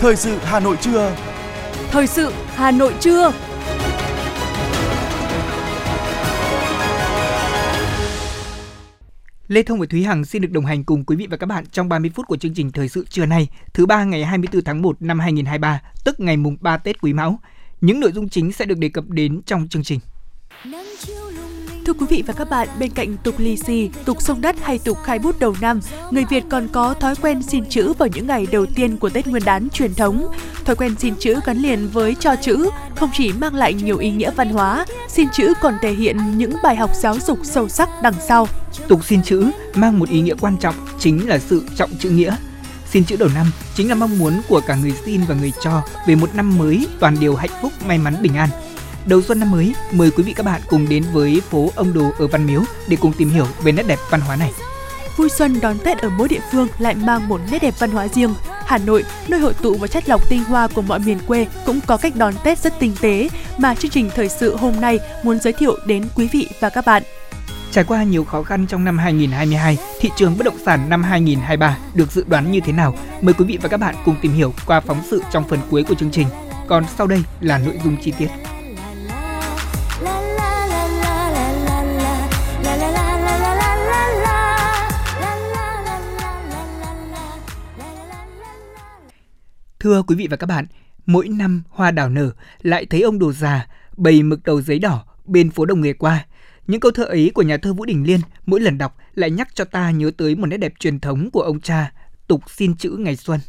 Thời sự Hà Nội trưa. Thời sự Hà Nội trưa. Lê Thông và Thúy Hằng xin được đồng hành cùng quý vị và các bạn trong 30 phút của chương trình Thời sự trưa nay, thứ ba ngày 24 tháng 1 năm 2023, tức ngày mùng 3 Tết Quý Mão. Những nội dung chính sẽ được đề cập đến trong chương trình. Thưa quý vị và các bạn, bên cạnh tục lì xì, tục sông đất hay tục khai bút đầu năm, người Việt còn có thói quen xin chữ vào những ngày đầu tiên của Tết Nguyên đán truyền thống. Thói quen xin chữ gắn liền với cho chữ không chỉ mang lại nhiều ý nghĩa văn hóa, xin chữ còn thể hiện những bài học giáo dục sâu sắc đằng sau. Tục xin chữ mang một ý nghĩa quan trọng chính là sự trọng chữ nghĩa. Xin chữ đầu năm chính là mong muốn của cả người xin và người cho về một năm mới toàn điều hạnh phúc, may mắn, bình an. Đầu xuân năm mới, mời quý vị các bạn cùng đến với phố Ông Đồ ở Văn Miếu để cùng tìm hiểu về nét đẹp văn hóa này. Vui xuân đón Tết ở mỗi địa phương lại mang một nét đẹp văn hóa riêng. Hà Nội, nơi hội tụ và chất lọc tinh hoa của mọi miền quê cũng có cách đón Tết rất tinh tế mà chương trình thời sự hôm nay muốn giới thiệu đến quý vị và các bạn. Trải qua nhiều khó khăn trong năm 2022, thị trường bất động sản năm 2023 được dự đoán như thế nào? Mời quý vị và các bạn cùng tìm hiểu qua phóng sự trong phần cuối của chương trình. Còn sau đây là nội dung chi tiết. Thưa quý vị và các bạn, mỗi năm hoa đào nở lại thấy ông đồ già bày mực đầu giấy đỏ bên phố đồng nghề qua. Những câu thơ ấy của nhà thơ Vũ Đình Liên mỗi lần đọc lại nhắc cho ta nhớ tới một nét đẹp truyền thống của ông cha, tục xin chữ ngày xuân.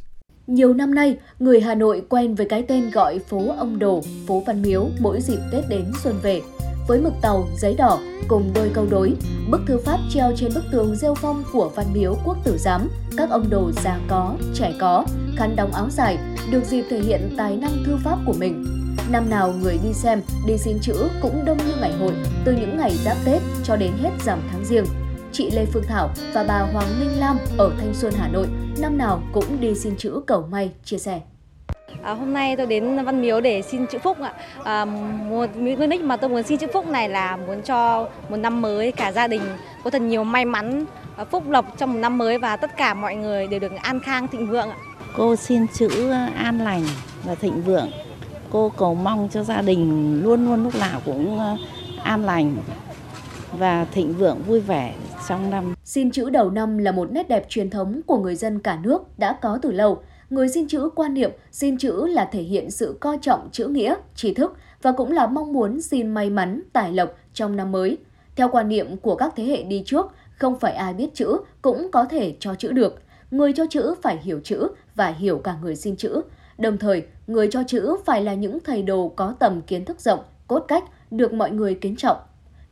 Nhiều năm nay, người Hà Nội quen với cái tên gọi phố ông Đồ, phố Văn Miếu mỗi dịp Tết đến xuân về. Với mực tàu, giấy đỏ cùng đôi câu đối, bức thư pháp treo trên bức tường rêu phong của Văn Miếu Quốc Tử Giám, các ông đồ già có, trẻ có, khăn đóng áo dài, được dịp thể hiện tài năng thư pháp của mình. Năm nào người đi xem, đi xin chữ cũng đông như ngày hội, từ những ngày giáp Tết cho đến hết rằm tháng riêng. Chị Lê Phương Thảo và bà Hoàng Minh Lam ở Thanh Xuân, Hà Nội năm nào cũng đi xin chữ cầu may, chia sẻ. À, hôm nay tôi đến Văn Miếu để xin chữ phúc ạ. À, một mục đích mà tôi muốn xin chữ phúc này là muốn cho một năm mới cả gia đình có thật nhiều may mắn, à, phúc lộc trong một năm mới và tất cả mọi người đều được an khang thịnh vượng ạ. Cô xin chữ an lành và thịnh vượng. Cô cầu mong cho gia đình luôn luôn lúc nào cũng ờ, an lành và thịnh vượng vui vẻ trong năm. Xin chữ đầu năm là một nét đẹp truyền thống của người dân cả nước đã có từ lâu người xin chữ quan niệm xin chữ là thể hiện sự coi trọng chữ nghĩa, trí thức và cũng là mong muốn xin may mắn, tài lộc trong năm mới. Theo quan niệm của các thế hệ đi trước, không phải ai biết chữ cũng có thể cho chữ được. Người cho chữ phải hiểu chữ và hiểu cả người xin chữ. Đồng thời, người cho chữ phải là những thầy đồ có tầm kiến thức rộng, cốt cách, được mọi người kính trọng.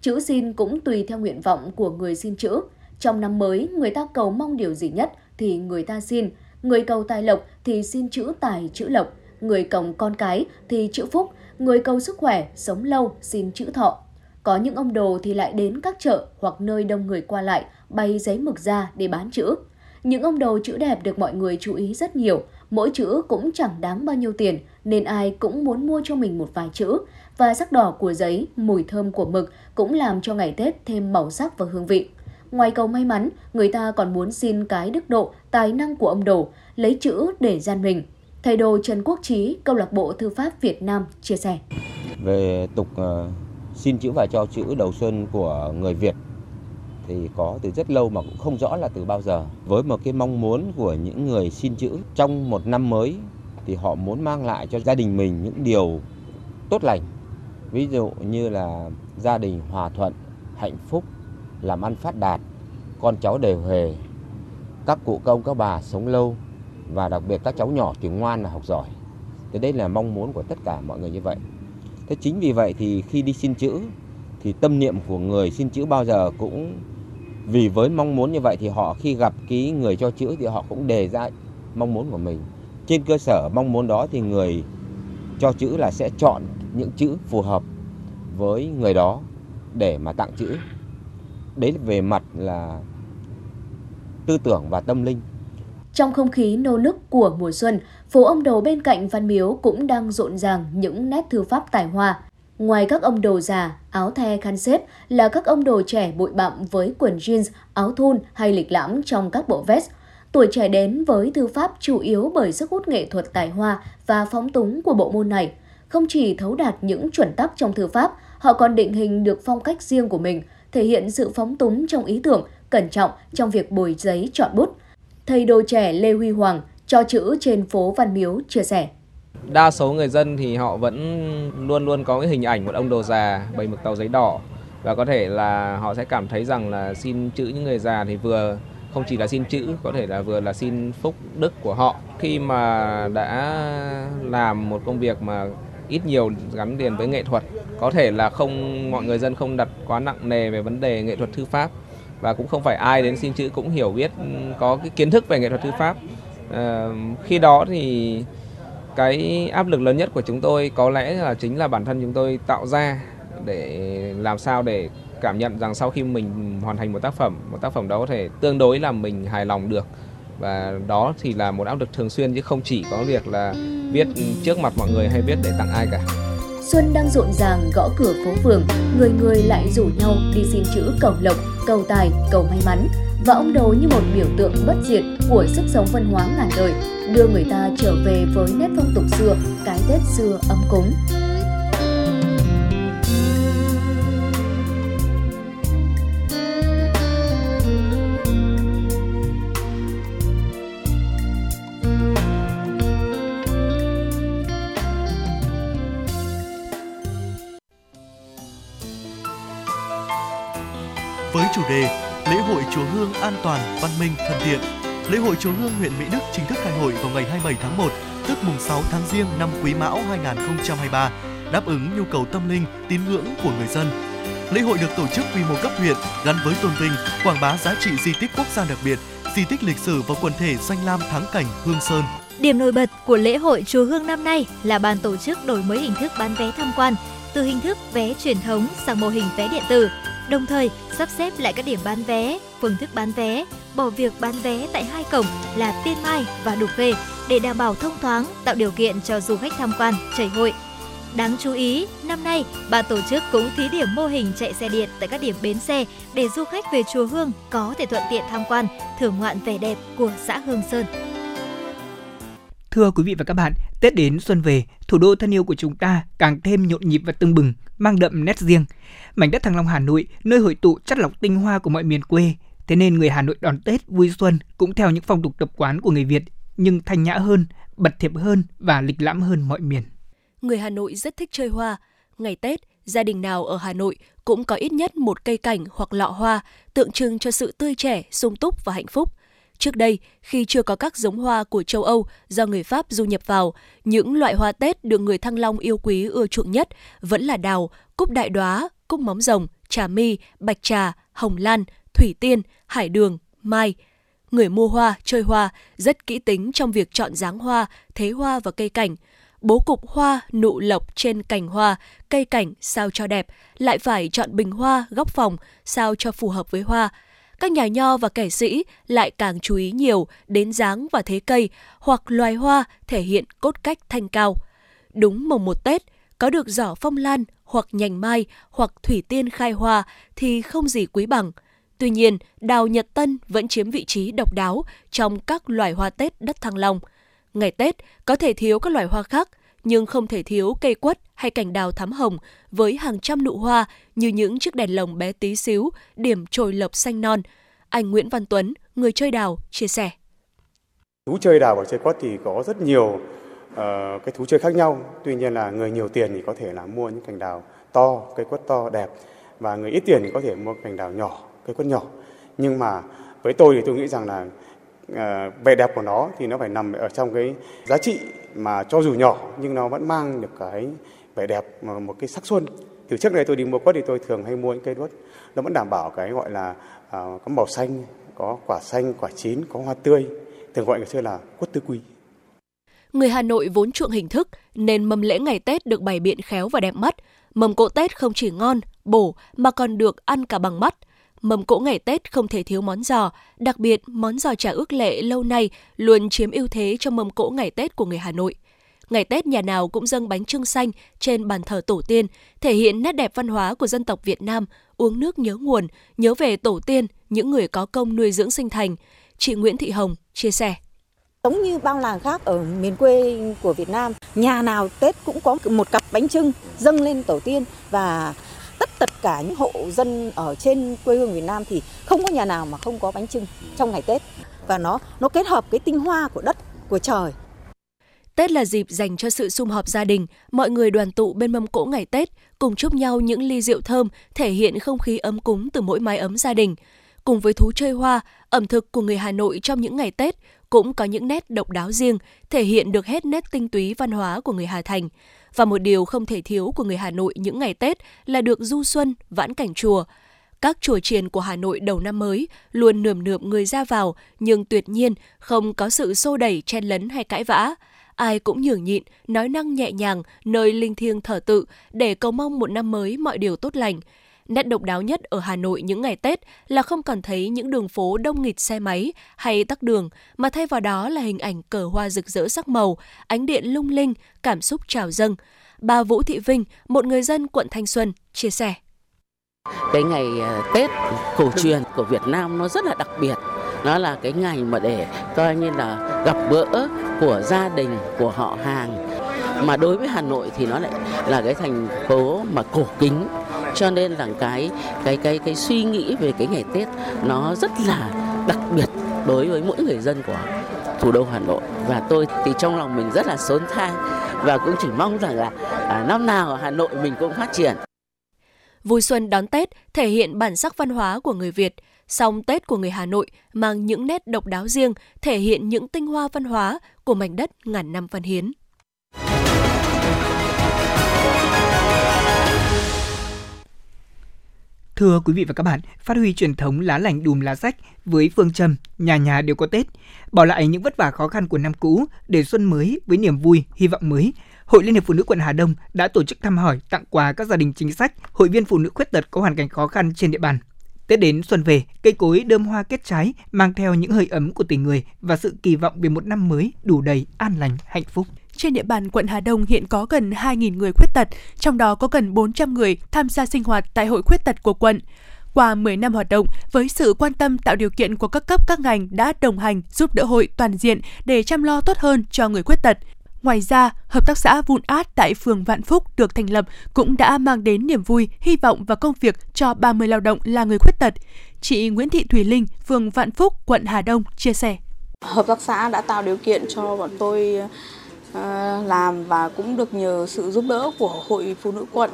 Chữ xin cũng tùy theo nguyện vọng của người xin chữ. Trong năm mới, người ta cầu mong điều gì nhất thì người ta xin – Người cầu tài lộc thì xin chữ tài chữ lộc, người cầu con cái thì chữ phúc, người cầu sức khỏe, sống lâu xin chữ thọ. Có những ông đồ thì lại đến các chợ hoặc nơi đông người qua lại bày giấy mực ra để bán chữ. Những ông đồ chữ đẹp được mọi người chú ý rất nhiều, mỗi chữ cũng chẳng đáng bao nhiêu tiền nên ai cũng muốn mua cho mình một vài chữ. Và sắc đỏ của giấy, mùi thơm của mực cũng làm cho ngày Tết thêm màu sắc và hương vị. Ngoài cầu may mắn, người ta còn muốn xin cái đức độ, tài năng của ông Đồ, lấy chữ để gian mình. Thầy đồ Trần Quốc Trí, câu lạc bộ thư pháp Việt Nam chia sẻ. Về tục ờ, xin chữ và cho chữ đầu xuân của người Việt thì có từ rất lâu mà cũng không rõ là từ bao giờ. Với một cái mong muốn của những người xin chữ trong một năm mới thì họ muốn mang lại cho gia đình mình những điều tốt lành. Ví dụ như là gia đình hòa thuận, hạnh phúc, làm ăn phát đạt, con cháu đều hề, các cụ công các bà sống lâu và đặc biệt các cháu nhỏ thì ngoan và học giỏi. Thế đây là mong muốn của tất cả mọi người như vậy. Thế chính vì vậy thì khi đi xin chữ thì tâm niệm của người xin chữ bao giờ cũng vì với mong muốn như vậy thì họ khi gặp cái người cho chữ thì họ cũng đề ra mong muốn của mình. Trên cơ sở mong muốn đó thì người cho chữ là sẽ chọn những chữ phù hợp với người đó để mà tặng chữ đấy về mặt là tư tưởng và tâm linh. Trong không khí nô nức của mùa xuân, phố ông đồ bên cạnh Văn Miếu cũng đang rộn ràng những nét thư pháp tài hoa. Ngoài các ông đồ già, áo the khăn xếp là các ông đồ trẻ bụi bặm với quần jeans, áo thun hay lịch lãm trong các bộ vest. tuổi trẻ đến với thư pháp chủ yếu bởi sức hút nghệ thuật tài hoa và phóng túng của bộ môn này. Không chỉ thấu đạt những chuẩn tắc trong thư pháp, họ còn định hình được phong cách riêng của mình, thể hiện sự phóng túng trong ý tưởng, cẩn trọng trong việc bồi giấy chọn bút. Thầy đồ trẻ Lê Huy Hoàng cho chữ trên phố Văn Miếu chia sẻ. Đa số người dân thì họ vẫn luôn luôn có cái hình ảnh một ông đồ già bày mực tàu giấy đỏ và có thể là họ sẽ cảm thấy rằng là xin chữ những người già thì vừa không chỉ là xin chữ có thể là vừa là xin phúc đức của họ khi mà đã làm một công việc mà ít nhiều gắn liền với nghệ thuật có thể là không mọi người dân không đặt quá nặng nề về vấn đề nghệ thuật thư pháp và cũng không phải ai đến xin chữ cũng hiểu biết ừ, có cái kiến thức về nghệ thuật thư pháp. À, khi đó thì cái áp lực lớn nhất của chúng tôi có lẽ là chính là bản thân chúng tôi tạo ra để làm sao để cảm nhận rằng sau khi mình hoàn thành một tác phẩm một tác phẩm đó có thể tương đối là mình hài lòng được. Và đó thì là một áp lực thường xuyên chứ không chỉ có việc là viết trước mặt mọi người hay viết để tặng ai cả. Xuân đang rộn ràng gõ cửa phố phường, người người lại rủ nhau đi xin chữ cầu lộc, cầu tài, cầu may mắn. Và ông đồ như một biểu tượng bất diệt của sức sống văn hóa ngàn đời, đưa người ta trở về với nét phong tục xưa, cái Tết xưa ấm cúng. Đề Lễ hội Chùa Hương an toàn, văn minh, thân thiện. Lễ hội Chùa Hương huyện Mỹ Đức chính thức khai hội vào ngày 27 tháng 1, tức mùng 6 tháng Giêng năm Quý Mão 2023, đáp ứng nhu cầu tâm linh, tín ngưỡng của người dân. Lễ hội được tổ chức quy mô cấp huyện gắn với tôn vinh, quảng bá giá trị di tích quốc gia đặc biệt, di tích lịch sử và quần thể danh lam thắng cảnh Hương Sơn. Điểm nổi bật của lễ hội Chùa Hương năm nay là ban tổ chức đổi mới hình thức bán vé tham quan từ hình thức vé truyền thống sang mô hình vé điện tử đồng thời sắp xếp lại các điểm bán vé, phương thức bán vé, bỏ việc bán vé tại hai cổng là Tiên Mai và Đục Khê để đảm bảo thông thoáng, tạo điều kiện cho du khách tham quan, chảy hội. Đáng chú ý, năm nay, ban tổ chức cũng thí điểm mô hình chạy xe điện tại các điểm bến xe để du khách về chùa Hương có thể thuận tiện tham quan, thưởng ngoạn vẻ đẹp của xã Hương Sơn. Thưa quý vị và các bạn, Tết đến xuân về, thủ đô thân yêu của chúng ta càng thêm nhộn nhịp và tưng bừng, mang đậm nét riêng. Mảnh đất Thăng Long Hà Nội, nơi hội tụ chất lọc tinh hoa của mọi miền quê, thế nên người Hà Nội đón Tết vui xuân cũng theo những phong tục tập quán của người Việt, nhưng thanh nhã hơn, bật thiệp hơn và lịch lãm hơn mọi miền. Người Hà Nội rất thích chơi hoa. Ngày Tết, gia đình nào ở Hà Nội cũng có ít nhất một cây cảnh hoặc lọ hoa tượng trưng cho sự tươi trẻ, sung túc và hạnh phúc. Trước đây, khi chưa có các giống hoa của châu Âu do người Pháp du nhập vào, những loại hoa Tết được người Thăng Long yêu quý ưa chuộng nhất vẫn là đào, cúc đại đóa, cúc móng rồng, trà mi, bạch trà, hồng lan, thủy tiên, hải đường, mai. Người mua hoa, chơi hoa rất kỹ tính trong việc chọn dáng hoa, thế hoa và cây cảnh. Bố cục hoa, nụ lộc trên cành hoa, cây cảnh sao cho đẹp, lại phải chọn bình hoa, góc phòng sao cho phù hợp với hoa – các nhà nho và kẻ sĩ lại càng chú ý nhiều đến dáng và thế cây hoặc loài hoa thể hiện cốt cách thanh cao. Đúng mồng một Tết, có được giỏ phong lan hoặc nhành mai hoặc thủy tiên khai hoa thì không gì quý bằng. Tuy nhiên, đào Nhật Tân vẫn chiếm vị trí độc đáo trong các loài hoa Tết đất Thăng Long. Ngày Tết có thể thiếu các loài hoa khác, nhưng không thể thiếu cây quất hay cành đào thắm hồng với hàng trăm nụ hoa như những chiếc đèn lồng bé tí xíu, điểm trồi lộc xanh non. Anh Nguyễn Văn Tuấn, người chơi đào, chia sẻ. Thú chơi đào và chơi quất thì có rất nhiều uh, cái thú chơi khác nhau. Tuy nhiên là người nhiều tiền thì có thể là mua những cành đào to, cây quất to đẹp và người ít tiền thì có thể mua cành đào nhỏ, cây quất nhỏ. Nhưng mà với tôi thì tôi nghĩ rằng là Ờ, vẻ đẹp của nó thì nó phải nằm ở trong cái giá trị mà cho dù nhỏ nhưng nó vẫn mang được cái vẻ đẹp mà một cái sắc xuân từ trước đây tôi đi mua quất thì tôi thường hay mua những cây quất nó vẫn đảm bảo cái gọi là uh, có màu xanh có quả xanh quả chín có hoa tươi thường gọi ngày xưa là quất tứ quý Người Hà Nội vốn chuộng hình thức nên mâm lễ ngày Tết được bày biện khéo và đẹp mắt. Mâm cỗ Tết không chỉ ngon, bổ mà còn được ăn cả bằng mắt. Mâm cỗ ngày Tết không thể thiếu món giò, đặc biệt món giò chả ước lệ lâu nay luôn chiếm ưu thế trong mâm cỗ ngày Tết của người Hà Nội. Ngày Tết nhà nào cũng dâng bánh trưng xanh trên bàn thờ tổ tiên, thể hiện nét đẹp văn hóa của dân tộc Việt Nam, uống nước nhớ nguồn, nhớ về tổ tiên, những người có công nuôi dưỡng sinh thành. chị Nguyễn Thị Hồng chia sẻ. Giống như bao làng khác ở miền quê của Việt Nam, nhà nào Tết cũng có một cặp bánh trưng dâng lên tổ tiên và tất tất cả những hộ dân ở trên quê hương Việt Nam thì không có nhà nào mà không có bánh trưng trong ngày Tết và nó nó kết hợp cái tinh hoa của đất của trời Tết là dịp dành cho sự sum họp gia đình, mọi người đoàn tụ bên mâm cỗ ngày Tết, cùng chúc nhau những ly rượu thơm, thể hiện không khí ấm cúng từ mỗi mái ấm gia đình. Cùng với thú chơi hoa, ẩm thực của người Hà Nội trong những ngày Tết cũng có những nét độc đáo riêng, thể hiện được hết nét tinh túy văn hóa của người Hà Thành. Và một điều không thể thiếu của người Hà Nội những ngày Tết là được du xuân, vãn cảnh chùa. Các chùa chiền của Hà Nội đầu năm mới luôn nườm nượp người ra vào, nhưng tuyệt nhiên không có sự xô đẩy, chen lấn hay cãi vã ai cũng nhường nhịn, nói năng nhẹ nhàng, nơi linh thiêng thở tự để cầu mong một năm mới mọi điều tốt lành. Nét độc đáo nhất ở Hà Nội những ngày Tết là không còn thấy những đường phố đông nghịt xe máy hay tắc đường, mà thay vào đó là hình ảnh cờ hoa rực rỡ sắc màu, ánh điện lung linh, cảm xúc trào dâng. Bà Vũ Thị Vinh, một người dân quận Thanh Xuân, chia sẻ. Cái ngày ờ, Tết cổ truyền của Việt Nam nó rất là đặc biệt. Nó là cái ngày mà để coi như là gặp gỡ của gia đình, của họ hàng. Mà đối với Hà Nội thì nó lại là cái thành phố mà cổ kính cho nên là cái cái cái cái suy nghĩ về cái ngày Tết nó rất là đặc biệt đối với mỗi người dân của thủ đô Hà Nội và tôi thì trong lòng mình rất là xốn thang và cũng chỉ mong rằng là à, năm nào ở Hà Nội mình cũng phát triển. Vui xuân đón Tết thể hiện bản sắc văn hóa của người Việt, song Tết của người Hà Nội mang những nét độc đáo riêng, thể hiện những tinh hoa văn hóa của mảnh đất ngàn năm văn hiến. Thưa quý vị và các bạn, phát huy truyền thống lá lành đùm lá rách với phương châm nhà nhà đều có Tết, bỏ lại những vất vả khó khăn của năm cũ để xuân mới với niềm vui, hy vọng mới. Hội Liên hiệp Phụ nữ quận Hà Đông đã tổ chức thăm hỏi, tặng quà các gia đình chính sách, hội viên phụ nữ khuyết tật có hoàn cảnh khó khăn trên địa bàn. Tết đến xuân về, cây cối đơm hoa kết trái mang theo những hơi ấm của tình người và sự kỳ vọng về một năm mới đủ đầy an lành, hạnh phúc. Trên địa bàn quận Hà Đông hiện có gần 2.000 người khuyết tật, trong đó có gần 400 người tham gia sinh hoạt tại hội khuyết tật của quận. Qua 10 năm hoạt động, với sự quan tâm tạo điều kiện của các cấp các ngành đã đồng hành giúp đỡ hội toàn diện để chăm lo tốt hơn cho người khuyết tật. Ngoài ra, Hợp tác xã Vun Át tại phường Vạn Phúc được thành lập cũng đã mang đến niềm vui, hy vọng và công việc cho 30 lao động là người khuyết tật. Chị Nguyễn Thị Thùy Linh, phường Vạn Phúc, quận Hà Đông chia sẻ. Hợp tác xã đã tạo điều kiện cho bọn tôi Ờ, làm và cũng được nhờ sự giúp đỡ của Hội Phụ nữ quận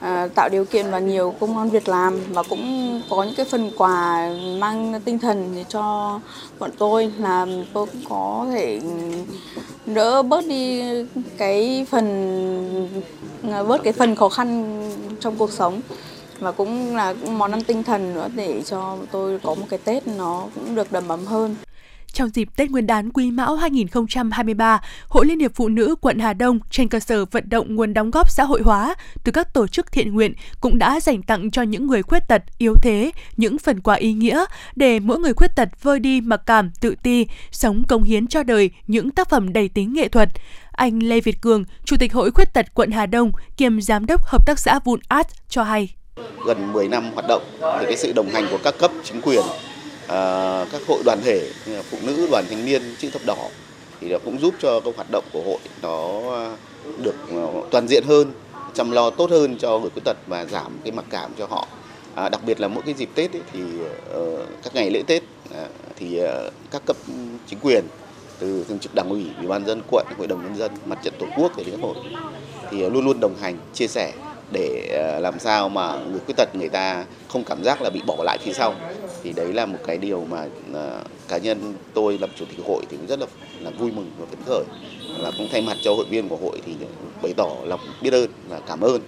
ờ, tạo điều kiện và nhiều công an việc làm và cũng có những cái phần quà mang tinh thần cho bọn tôi là tôi cũng có thể đỡ bớt đi cái phần ờ, bớt cái phần khó khăn trong cuộc sống và cũng là món ăn tinh thần nữa để cho tôi có một cái Tết nó cũng được đầm ấm hơn. Trong dịp Tết Nguyên đán Quý Mão 2023, Hội Liên hiệp Phụ nữ quận Hà Đông trên cơ sở vận động nguồn đóng góp xã hội hóa từ các tổ chức thiện nguyện cũng đã dành tặng cho những người khuyết tật, yếu thế những phần quà ý nghĩa để mỗi người khuyết tật vơi đi mặc cảm, tự ti, sống công hiến cho đời những tác phẩm đầy tính nghệ thuật. Anh Lê Việt Cường, Chủ tịch Hội Khuyết tật quận Hà Đông, kiêm Giám đốc Hợp tác xã Vun Art cho hay. Gần 10 năm hoạt động thì cái sự đồng hành của các cấp chính quyền À, các hội đoàn thể phụ nữ đoàn thanh niên chữ thập đỏ thì nó cũng giúp cho các hoạt động của hội nó được à, toàn diện hơn chăm lo tốt hơn cho người khuyết tật và giảm cái mặc cảm cho họ. À, đặc biệt là mỗi cái dịp tết ấy, thì uh, các ngày lễ tết à, thì uh, các cấp chính quyền từ thường trực đảng ủy ủy ban dân quận hội đồng nhân dân mặt trận tổ quốc để đến hội thì luôn luôn đồng hành chia sẻ để ờ, làm sao mà người khuyết tật người ta không cảm giác là bị bỏ lại phía sau thì đấy là một cái điều mà uh, cá nhân tôi làm chủ tịch hội thì cũng rất là là vui mừng và phấn khởi là cũng thay mặt cho hội viên của hội thì bày tỏ lòng biết ơn và cảm ơn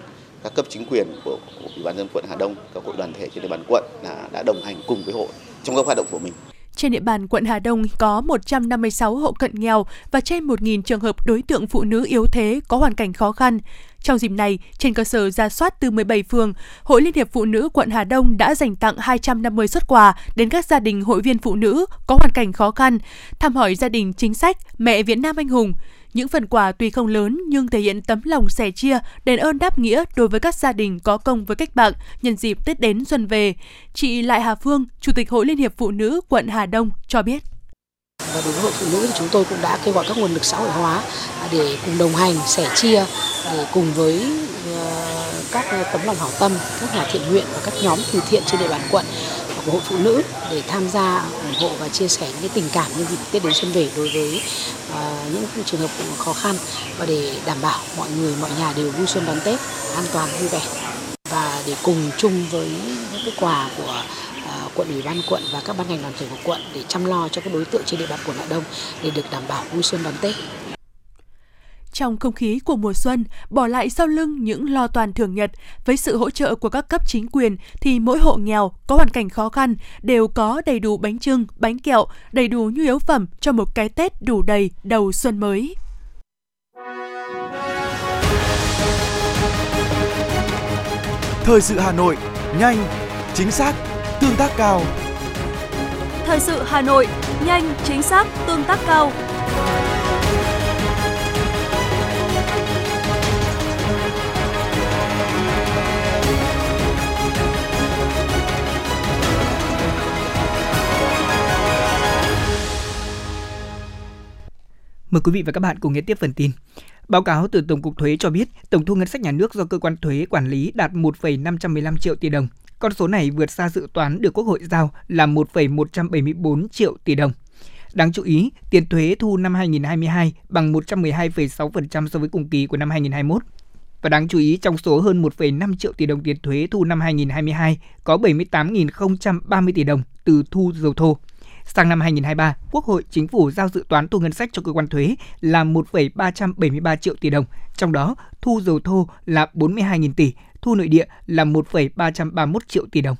các cấp chính quyền của, của ủy ban dân quận Hà Đông, các hội đoàn thể trên địa bàn quận là đã đồng hành cùng với hội trong các hoạt động của mình. Trên địa bàn quận Hà Đông có 156 hộ cận nghèo và trên 1.000 trường hợp đối tượng phụ nữ yếu thế có hoàn cảnh khó khăn. Trong dịp này, trên cơ sở ra soát từ 17 phường, Hội Liên hiệp Phụ nữ quận Hà Đông đã dành tặng 250 xuất quà đến các gia đình hội viên phụ nữ có hoàn cảnh khó khăn, thăm hỏi gia đình chính sách mẹ Việt Nam anh hùng. Những phần quà tuy không lớn nhưng thể hiện tấm lòng sẻ chia, đền ơn đáp nghĩa đối với các gia đình có công với cách mạng nhân dịp Tết đến xuân về. Chị Lại Hà Phương, Chủ tịch Hội Liên hiệp Phụ nữ quận Hà Đông cho biết. Và đối với hội phụ nữ thì chúng tôi cũng đã kêu gọi các nguồn lực xã hội hóa để cùng đồng hành, sẻ chia, để cùng với ờ, các tấm lòng hảo tâm, các nhà thiện nguyện và các nhóm từ thiện trên địa bàn quận của hội phụ nữ để tham gia ủng hộ và chia sẻ những cái tình cảm nhân dịp Tết đến xuân về đối với uh, những trường hợp khó khăn và để đảm bảo mọi người mọi nhà đều vui xuân đón Tết an toàn vui vẻ và để cùng chung với những cái quà của uh, quận ủy ban quận và các ban ngành đoàn thể của quận để chăm lo cho các đối tượng trên địa bàn quận Hà Đông để được đảm bảo vui xuân đón Tết. Trong không khí của mùa xuân, bỏ lại sau lưng những lo toan thường nhật, với sự hỗ trợ của các cấp chính quyền thì mỗi hộ nghèo có hoàn cảnh khó khăn đều có đầy đủ bánh trưng, bánh kẹo, đầy đủ nhu yếu phẩm cho một cái Tết đủ đầy đầu xuân mới. Thời sự Hà Nội, nhanh, chính xác, tương tác cao. Thời sự Hà Nội, nhanh, chính xác, tương tác cao. Mời quý vị và các bạn cùng nghe tiếp phần tin. Báo cáo từ Tổng cục Thuế cho biết, tổng thu ngân sách nhà nước do cơ quan thuế quản lý đạt 1,515 triệu tỷ đồng. Con số này vượt xa dự toán được Quốc hội giao là 1,174 triệu tỷ đồng. Đáng chú ý, tiền thuế thu năm 2022 bằng 112,6% so với cùng kỳ của năm 2021. Và đáng chú ý, trong số hơn 1,5 triệu tỷ đồng tiền thuế thu năm 2022, có 78.030 tỷ đồng từ thu dầu thô. Sang năm 2023, Quốc hội, Chính phủ giao dự toán thu ngân sách cho cơ quan thuế là 1,373 triệu tỷ đồng, trong đó thu dầu thô là 42.000 tỷ, thu nội địa là 1,331 triệu tỷ đồng.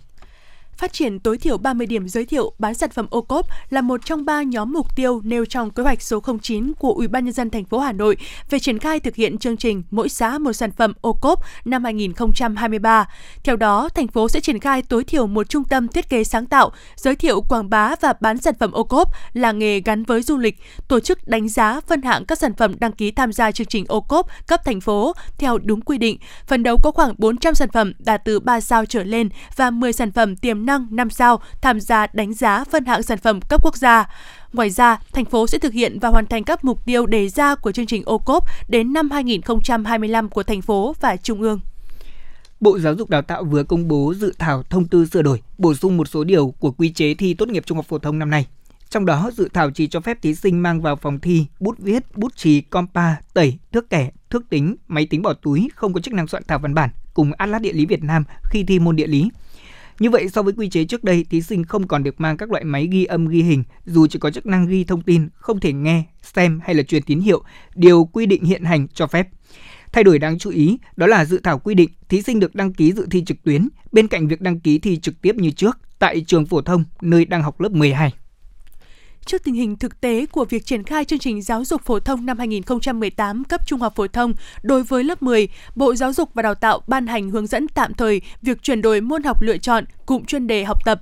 Phát triển tối thiểu 30 điểm giới thiệu bán sản phẩm ô cốp là một trong ba nhóm mục tiêu nêu trong kế hoạch số 09 của Ủy ban nhân dân thành phố Hà Nội về triển khai thực hiện chương trình mỗi xã một sản phẩm ô cốp năm 2023. Theo đó, thành phố sẽ triển khai tối thiểu một trung tâm thiết kế sáng tạo, giới thiệu quảng bá và bán sản phẩm ô cốp là nghề gắn với du lịch, tổ chức đánh giá phân hạng các sản phẩm đăng ký tham gia chương trình ô cốp cấp thành phố theo đúng quy định. Phần đầu có khoảng 400 sản phẩm đạt từ 3 sao trở lên và 10 sản phẩm tiềm năng 5 sao tham gia đánh giá phân hạng sản phẩm cấp quốc gia. Ngoài ra, thành phố sẽ thực hiện và hoàn thành các mục tiêu đề ra của chương trình ô cốp đến năm 2025 của thành phố và trung ương. Bộ Giáo dục Đào tạo vừa công bố dự thảo thông tư sửa đổi, bổ sung một số điều của quy chế thi tốt nghiệp trung học phổ thông năm nay. Trong đó, dự thảo chỉ cho phép thí sinh mang vào phòng thi bút viết, bút chì, compa, tẩy, thước kẻ, thước tính, máy tính bỏ túi không có chức năng soạn thảo văn bản cùng Atlas địa lý Việt Nam khi thi môn địa lý. Như vậy so với quy chế trước đây, thí sinh không còn được mang các loại máy ghi âm ghi hình dù chỉ có chức năng ghi thông tin, không thể nghe, xem hay là truyền tín hiệu, điều quy định hiện hành cho phép. Thay đổi đáng chú ý đó là dự thảo quy định thí sinh được đăng ký dự thi trực tuyến bên cạnh việc đăng ký thi trực tiếp như trước tại trường phổ thông nơi đang học lớp 12. Trước tình hình thực tế của việc triển khai chương trình giáo dục phổ thông năm 2018 cấp trung học phổ thông đối với lớp 10, Bộ Giáo dục và Đào tạo ban hành hướng dẫn tạm thời việc chuyển đổi môn học lựa chọn cụm chuyên đề học tập.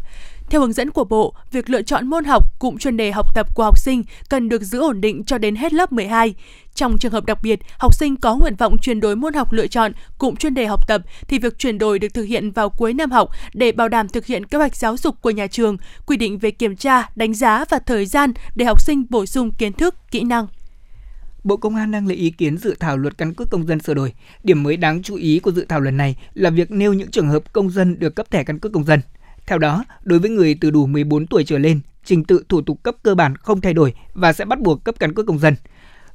Theo hướng dẫn của Bộ, việc lựa chọn môn học cụm chuyên đề học tập của học sinh cần được giữ ổn định cho đến hết lớp 12. Trong trường hợp đặc biệt, học sinh có nguyện vọng chuyển đổi môn học lựa chọn cụm chuyên đề học tập thì việc chuyển đổi được thực hiện vào cuối năm học để bảo đảm thực hiện kế hoạch giáo dục của nhà trường, quy định về kiểm tra, đánh giá và thời gian để học sinh bổ sung kiến thức, kỹ năng. Bộ Công an đang lấy ý kiến dự thảo luật căn cước công dân sửa đổi. Điểm mới đáng chú ý của dự thảo lần này là việc nêu những trường hợp công dân được cấp thẻ căn cước công dân. Theo đó, đối với người từ đủ 14 tuổi trở lên, trình tự thủ tục cấp cơ bản không thay đổi và sẽ bắt buộc cấp căn cước công dân.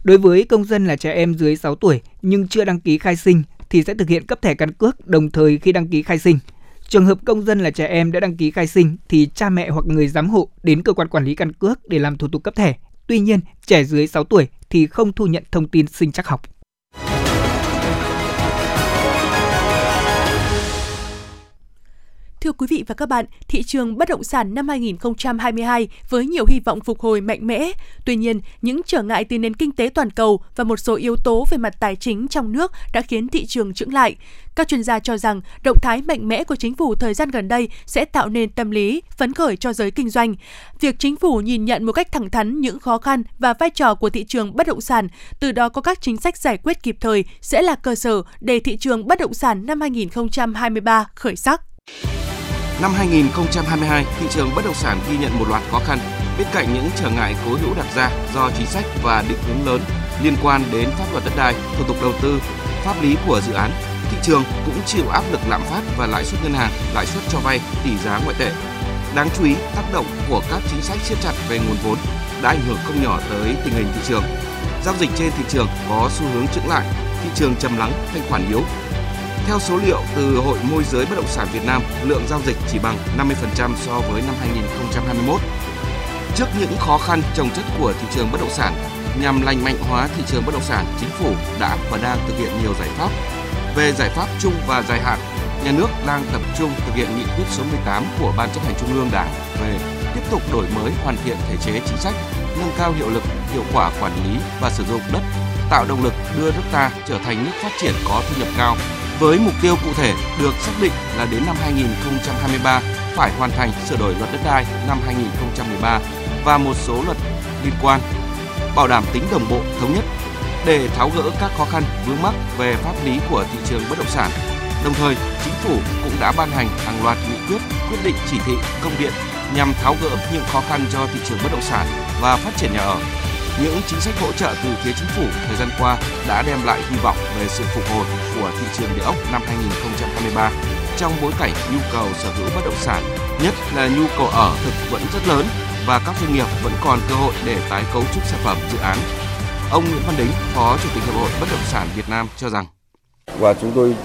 Đối với công dân là trẻ em dưới 6 tuổi nhưng chưa đăng ký khai sinh thì sẽ thực hiện cấp thẻ căn cước đồng thời khi đăng ký khai sinh. Trường hợp công dân là trẻ em đã đăng ký khai sinh thì cha mẹ hoặc người giám hộ đến cơ quan quản lý căn cước để làm thủ tục cấp thẻ. Tuy nhiên, trẻ dưới 6 tuổi thì không thu nhận thông tin sinh chắc học. Thưa quý vị và các bạn, thị trường bất động sản năm 2022 với nhiều hy vọng phục hồi mạnh mẽ. Tuy nhiên, những trở ngại từ nền kinh tế toàn cầu và một số yếu tố về mặt tài chính trong nước đã khiến thị trường chững lại. Các chuyên gia cho rằng động thái mạnh mẽ của chính phủ thời gian gần đây sẽ tạo nên tâm lý phấn khởi cho giới kinh doanh. Việc chính phủ nhìn nhận một cách thẳng thắn những khó khăn và vai trò của thị trường bất động sản, từ đó có các chính sách giải quyết kịp thời sẽ là cơ sở để thị trường bất động sản năm 2023 khởi sắc. Năm 2022, thị trường bất động sản ghi nhận một loạt khó khăn. Bên cạnh những trở ngại cố hữu đặt ra do chính sách và định hướng lớn liên quan đến pháp luật đất đai, thủ tục đầu tư, pháp lý của dự án, thị trường cũng chịu áp lực lạm phát và lãi suất ngân hàng, lãi suất cho vay, tỷ giá ngoại tệ. Đáng chú ý, tác động của các chính sách siết chặt về nguồn vốn đã ảnh hưởng không nhỏ tới tình hình thị trường. Giao dịch trên thị trường có xu hướng chững lại, thị trường trầm lắng, thanh khoản yếu, theo số liệu từ Hội môi giới bất động sản Việt Nam, lượng giao dịch chỉ bằng 50% so với năm 2021. Trước những khó khăn trồng chất của thị trường bất động sản, nhằm lành mạnh hóa thị trường bất động sản, chính phủ đã và đang thực hiện nhiều giải pháp. Về giải pháp chung và dài hạn, nhà nước đang tập trung thực hiện nghị quyết số 18 của Ban chấp hành Trung ương Đảng về tiếp tục đổi mới hoàn thiện thể chế chính sách, nâng cao hiệu lực, hiệu quả quản lý và sử dụng đất, tạo động lực đưa nước ta trở thành nước phát triển có thu nhập cao, với mục tiêu cụ thể được xác định là đến năm 2023 phải hoàn thành sửa đổi luật đất đai năm 2013 và một số luật liên quan, bảo đảm tính đồng bộ thống nhất để tháo gỡ các khó khăn vướng mắc về pháp lý của thị trường bất động sản. Đồng thời, chính phủ cũng đã ban hành hàng loạt nghị quyết, quyết định chỉ thị, công điện nhằm tháo gỡ những khó khăn cho thị trường bất động sản và phát triển nhà ở những chính sách hỗ trợ từ phía chính phủ thời gian qua đã đem lại hy vọng về sự phục hồi của thị trường địa ốc năm 2023 trong bối cảnh nhu cầu sở hữu bất động sản, nhất là nhu cầu ở thực vẫn rất lớn và các doanh nghiệp vẫn còn cơ hội để tái cấu trúc sản phẩm dự án. Ông Nguyễn Văn Đính, Phó Chủ tịch Hiệp hội Bất động sản Việt Nam cho rằng và chúng tôi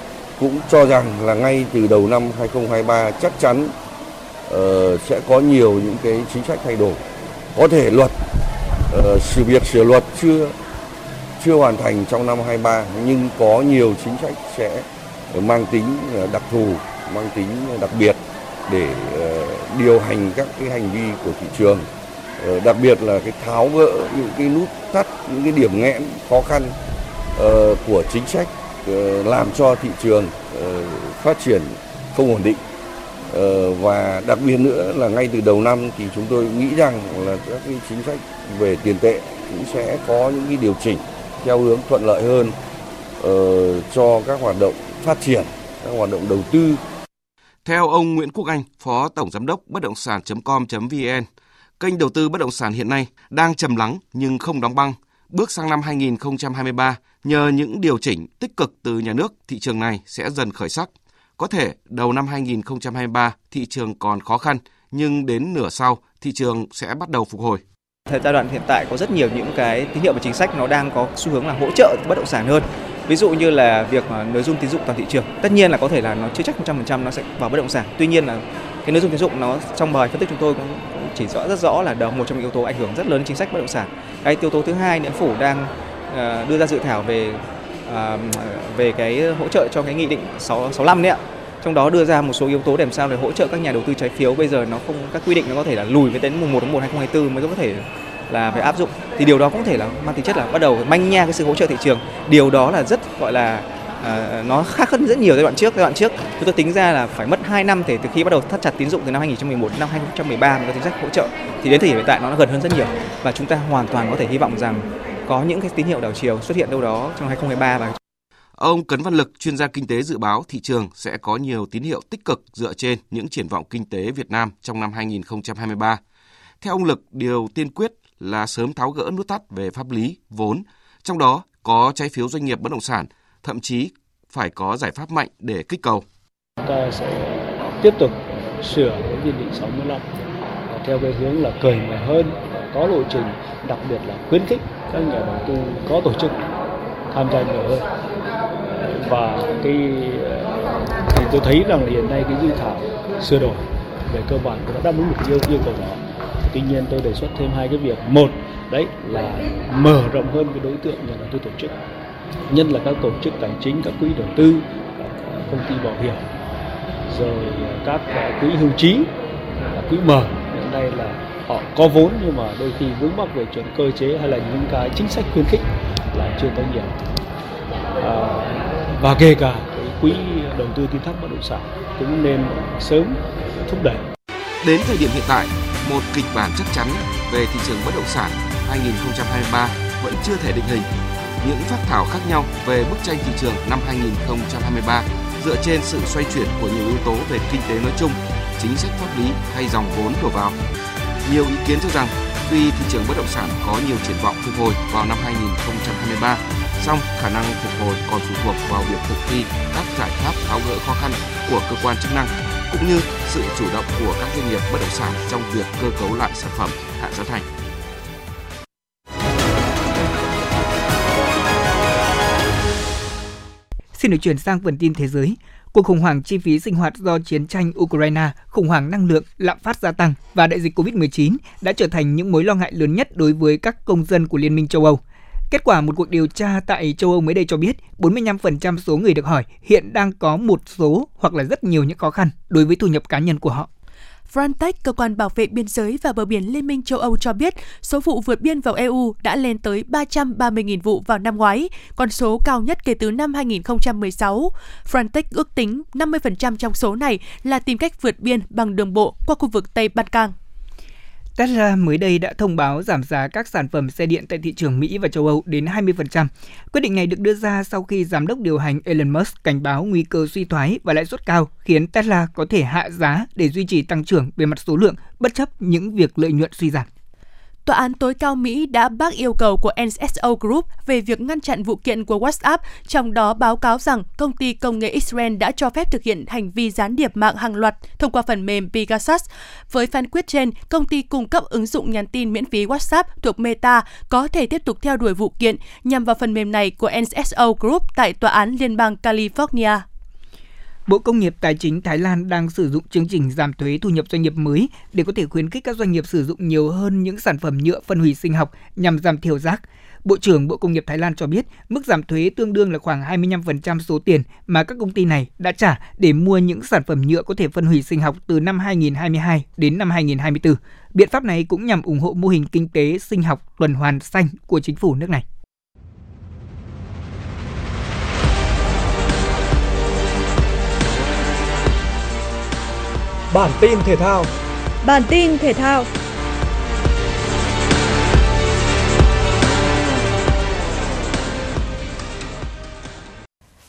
cũng cho rằng là ngay từ đầu năm 2023 chắc chắn uh, sẽ có nhiều những cái chính sách thay đổi. Có thể luật uh, sự việc sửa luật chưa chưa hoàn thành trong năm 23 nhưng có nhiều chính sách sẽ mang tính ờ, đặc thù, mang tính đặc biệt để uh, điều hành các cái hành vi của thị trường. Uh, đặc biệt là cái tháo gỡ những cái nút thắt, những cái điểm nghẽn khó khăn uh, của chính sách làm cho thị trường phát triển không ổn định. Ờ, và đặc biệt nữa là ngay từ đầu năm thì chúng tôi nghĩ rằng là các cái chính sách về tiền tệ cũng sẽ có những cái điều chỉnh theo hướng thuận lợi hơn ờ, cho các hoạt động phát triển, các hoạt động đầu tư. Theo ông Nguyễn Quốc Anh, Phó Tổng Giám đốc Bất động sản.com.vn, kênh đầu tư bất động sản hiện nay đang trầm lắng nhưng không đóng băng. Bước sang năm 2023, nhờ những điều chỉnh tích cực từ nhà nước, thị trường này sẽ dần khởi sắc. Có thể đầu năm 2023 thị trường còn khó khăn, nhưng đến nửa sau thị trường sẽ bắt đầu phục hồi. Thời giai đoạn hiện tại có rất nhiều những cái tín hiệu và chính sách nó đang có xu hướng là hỗ trợ bất động sản hơn. Ví dụ như là việc nới dung tín dụng toàn thị trường. Tất nhiên là có thể là nó chưa chắc 100% nó sẽ vào bất động sản. Tuy nhiên là cái nới dung tín dụng nó trong bài phân tích chúng tôi cũng, chỉ rõ rất rõ là đó một trong những yếu tố ảnh hưởng rất lớn đến chính sách bất động sản. Cái yếu tố thứ hai nữa phủ đang ờ, đưa ra dự thảo về À, về cái hỗ trợ cho cái nghị định 6, 65 đấy ạ. Trong đó đưa ra một số yếu tố để làm sao để hỗ trợ các nhà đầu tư trái phiếu. Bây giờ nó không các quy định nó có thể là lùi với đến mùng 1 tháng 1 2024 mới có thể là phải áp dụng. Thì điều đó cũng thể là mang tính chất là bắt đầu manh nha cái sự hỗ trợ thị trường. Điều đó là rất gọi là à, nó khác hơn rất nhiều giai đoạn trước. Giai đoạn trước chúng tôi tính ra là phải mất 2 năm để từ khi bắt đầu thắt chặt tín dụng từ năm 2011 đến năm 2013 mới có chính sách hỗ trợ. Thì đến thời điểm hiện tại nó gần hơn rất nhiều và chúng ta hoàn toàn có thể hy vọng rằng có những cái tín hiệu đảo chiều xuất hiện đâu đó trong 2023 và Ông Cấn Văn Lực, chuyên gia kinh tế dự báo thị trường sẽ có nhiều tín hiệu tích cực dựa trên những triển vọng kinh tế Việt Nam trong năm 2023. Theo ông Lực, điều tiên quyết là sớm tháo gỡ nút thắt về pháp lý, vốn, trong đó có trái phiếu doanh nghiệp bất động sản, thậm chí phải có giải pháp mạnh để kích cầu. Chúng ta sẽ tiếp tục sửa cái nghị định 65 theo cái hướng là cởi mở hơn, có lộ trình, đặc biệt là khuyến khích các nhà đầu tư có tổ chức tham gia nhiều hơn. Và cái ờ, thì tôi thấy rằng hiện nay cái dự thảo sửa đổi về cơ bản cũng đã đáp ứng được yêu yêu cầu đó. Tuy nhiên tôi đề xuất thêm hai cái việc. Một đấy là mở rộng hơn cái đối tượng nhà đầu tư tổ chức nhất là các tổ chức tài chính các quỹ đầu tư các công ty bảo hiểm rồi các quỹ hưu trí, quỹ mở. Hiện nay là họ có vốn nhưng mà đôi khi vướng mắc về chuyện cơ chế hay là những cái chính sách khuyến khích là chưa có nhiều à, và kể cả cái quỹ đầu tư tin thác bất động sản cũng nên sớm thúc đẩy. Đến thời điểm hiện tại, một kịch bản chắc chắn về thị trường bất động sản 2023 vẫn chưa thể định hình. Những phát thảo khác nhau về bức tranh thị trường năm 2023 dựa trên sự xoay chuyển của nhiều yếu tố về kinh tế nói chung, chính sách pháp lý hay dòng vốn đổ vào. Nhiều ý kiến cho rằng tuy thị trường bất động sản có nhiều triển vọng phục hồi vào năm 2023, song khả năng phục hồi còn phụ thuộc vào việc thực thi các giải pháp tháo gỡ khó khăn của cơ quan chức năng cũng như sự chủ động của các doanh nghiệp bất động sản trong việc cơ cấu lại sản phẩm hạ giá thành. Xin được chuyển sang phần tin thế giới. Cuộc khủng hoảng chi phí sinh hoạt do chiến tranh Ukraine, khủng hoảng năng lượng, lạm phát gia tăng và đại dịch COVID-19 đã trở thành những mối lo ngại lớn nhất đối với các công dân của Liên minh châu Âu. Kết quả một cuộc điều tra tại châu Âu mới đây cho biết 45% số người được hỏi hiện đang có một số hoặc là rất nhiều những khó khăn đối với thu nhập cá nhân của họ. Frontex, cơ quan bảo vệ biên giới và bờ biển Liên minh châu Âu cho biết số vụ vượt biên vào EU đã lên tới 330.000 vụ vào năm ngoái, con số cao nhất kể từ năm 2016. Frontex ước tính 50% trong số này là tìm cách vượt biên bằng đường bộ qua khu vực Tây Ban Cang. Tesla mới đây đã thông báo giảm giá các sản phẩm xe điện tại thị trường Mỹ và châu Âu đến 20%. Quyết định này được đưa ra sau khi giám đốc điều hành Elon Musk cảnh báo nguy cơ suy thoái và lãi suất cao, khiến Tesla có thể hạ giá để duy trì tăng trưởng về mặt số lượng, bất chấp những việc lợi nhuận suy giảm. Tòa án tối cao Mỹ đã bác yêu cầu của NSO Group về việc ngăn chặn vụ kiện của WhatsApp, trong đó báo cáo rằng công ty công nghệ Israel đã cho phép thực hiện hành vi gián điệp mạng hàng loạt thông qua phần mềm Pegasus. Với phán quyết trên, công ty cung cấp ứng dụng nhắn tin miễn phí WhatsApp thuộc Meta có thể tiếp tục theo đuổi vụ kiện nhằm vào phần mềm này của NSO Group tại Tòa án Liên bang California. Bộ Công nghiệp Tài chính Thái Lan đang sử dụng chương trình giảm thuế thu nhập doanh nghiệp mới để có thể khuyến khích các doanh nghiệp sử dụng nhiều hơn những sản phẩm nhựa phân hủy sinh học nhằm giảm thiểu rác. Bộ trưởng Bộ Công nghiệp Thái Lan cho biết, mức giảm thuế tương đương là khoảng 25% số tiền mà các công ty này đã trả để mua những sản phẩm nhựa có thể phân hủy sinh học từ năm 2022 đến năm 2024. Biện pháp này cũng nhằm ủng hộ mô hình kinh tế sinh học tuần hoàn xanh của chính phủ nước này. Bản tin thể thao. Bản tin thể thao.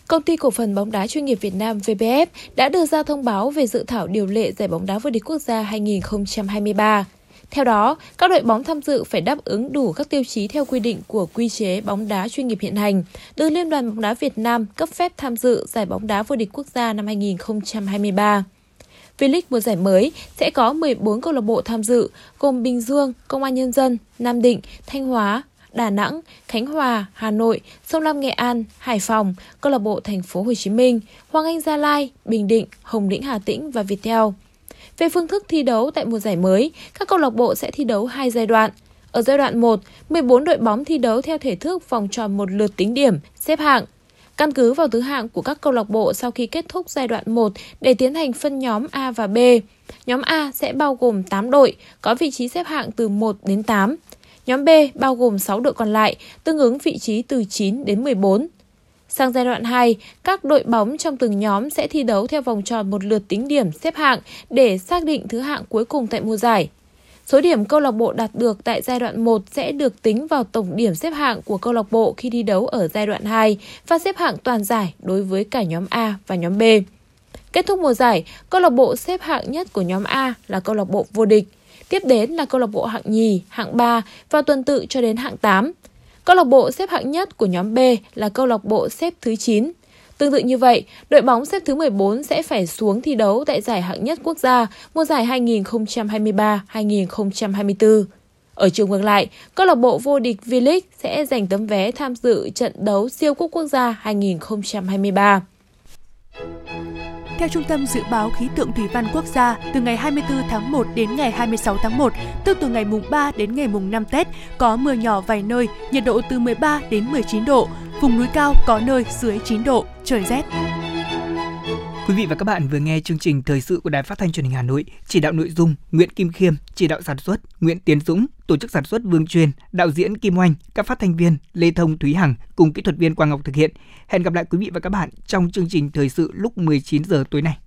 Công ty cổ phần bóng đá chuyên nghiệp Việt Nam VPF đã đưa ra thông báo về dự thảo điều lệ giải bóng đá vô địch quốc gia 2023. Theo đó, các đội bóng tham dự phải đáp ứng đủ các tiêu chí theo quy định của quy chế bóng đá chuyên nghiệp hiện hành, được Liên đoàn bóng đá Việt Nam cấp phép tham dự giải bóng đá vô địch quốc gia năm 2023. V-League mùa giải mới sẽ có 14 câu lạc bộ tham dự, gồm Bình Dương, Công an Nhân dân, Nam Định, Thanh Hóa, Đà Nẵng, Khánh Hòa, Hà Nội, Sông Lam Nghệ An, Hải Phòng, câu lạc bộ Thành phố Hồ Chí Minh, Hoàng Anh Gia Lai, Bình Định, Hồng Lĩnh Hà Tĩnh và Viettel. Về phương thức thi đấu tại mùa giải mới, các câu lạc bộ sẽ thi đấu hai giai đoạn. Ở giai đoạn 1, 14 đội bóng thi đấu theo thể thức vòng tròn một lượt tính điểm, xếp hạng. Căn cứ vào thứ hạng của các câu lạc bộ sau khi kết thúc giai đoạn 1 để tiến hành phân nhóm A và B. Nhóm A sẽ bao gồm 8 đội, có vị trí xếp hạng từ 1 đến 8. Nhóm B bao gồm 6 đội còn lại, tương ứng vị trí từ 9 đến 14. Sang giai đoạn 2, các đội bóng trong từng nhóm sẽ thi đấu theo vòng tròn một lượt tính điểm xếp hạng để xác định thứ hạng cuối cùng tại mùa giải. Số điểm câu lạc bộ đạt được tại giai đoạn 1 sẽ được tính vào tổng điểm xếp hạng của câu lạc bộ khi thi đấu ở giai đoạn 2 và xếp hạng toàn giải đối với cả nhóm A và nhóm B. Kết thúc mùa giải, câu lạc bộ xếp hạng nhất của nhóm A là câu lạc bộ vô địch. Tiếp đến là câu lạc bộ hạng nhì, hạng 3 và tuần tự cho đến hạng 8. Câu lạc bộ xếp hạng nhất của nhóm B là câu lạc bộ xếp thứ 9. Tương tự như vậy, đội bóng xếp thứ 14 sẽ phải xuống thi đấu tại giải hạng nhất quốc gia mùa giải 2023-2024. Ở chiều ngược lại, câu lạc bộ vô địch V-League sẽ giành tấm vé tham dự trận đấu siêu cúp quốc gia 2023. Theo Trung tâm Dự báo Khí tượng Thủy văn Quốc gia, từ ngày 24 tháng 1 đến ngày 26 tháng 1, tức từ ngày mùng 3 đến ngày mùng 5 Tết, có mưa nhỏ vài nơi, nhiệt độ từ 13 đến 19 độ, vùng núi cao có nơi dưới 9 độ, trời rét. Quý vị và các bạn vừa nghe chương trình thời sự của Đài Phát thanh Truyền hình Hà Nội, chỉ đạo nội dung Nguyễn Kim Khiêm, chỉ đạo sản xuất Nguyễn Tiến Dũng, tổ chức sản xuất Vương Truyền, đạo diễn Kim Oanh, các phát thanh viên Lê Thông Thúy Hằng cùng kỹ thuật viên Quang Ngọc thực hiện. Hẹn gặp lại quý vị và các bạn trong chương trình thời sự lúc 19 giờ tối nay.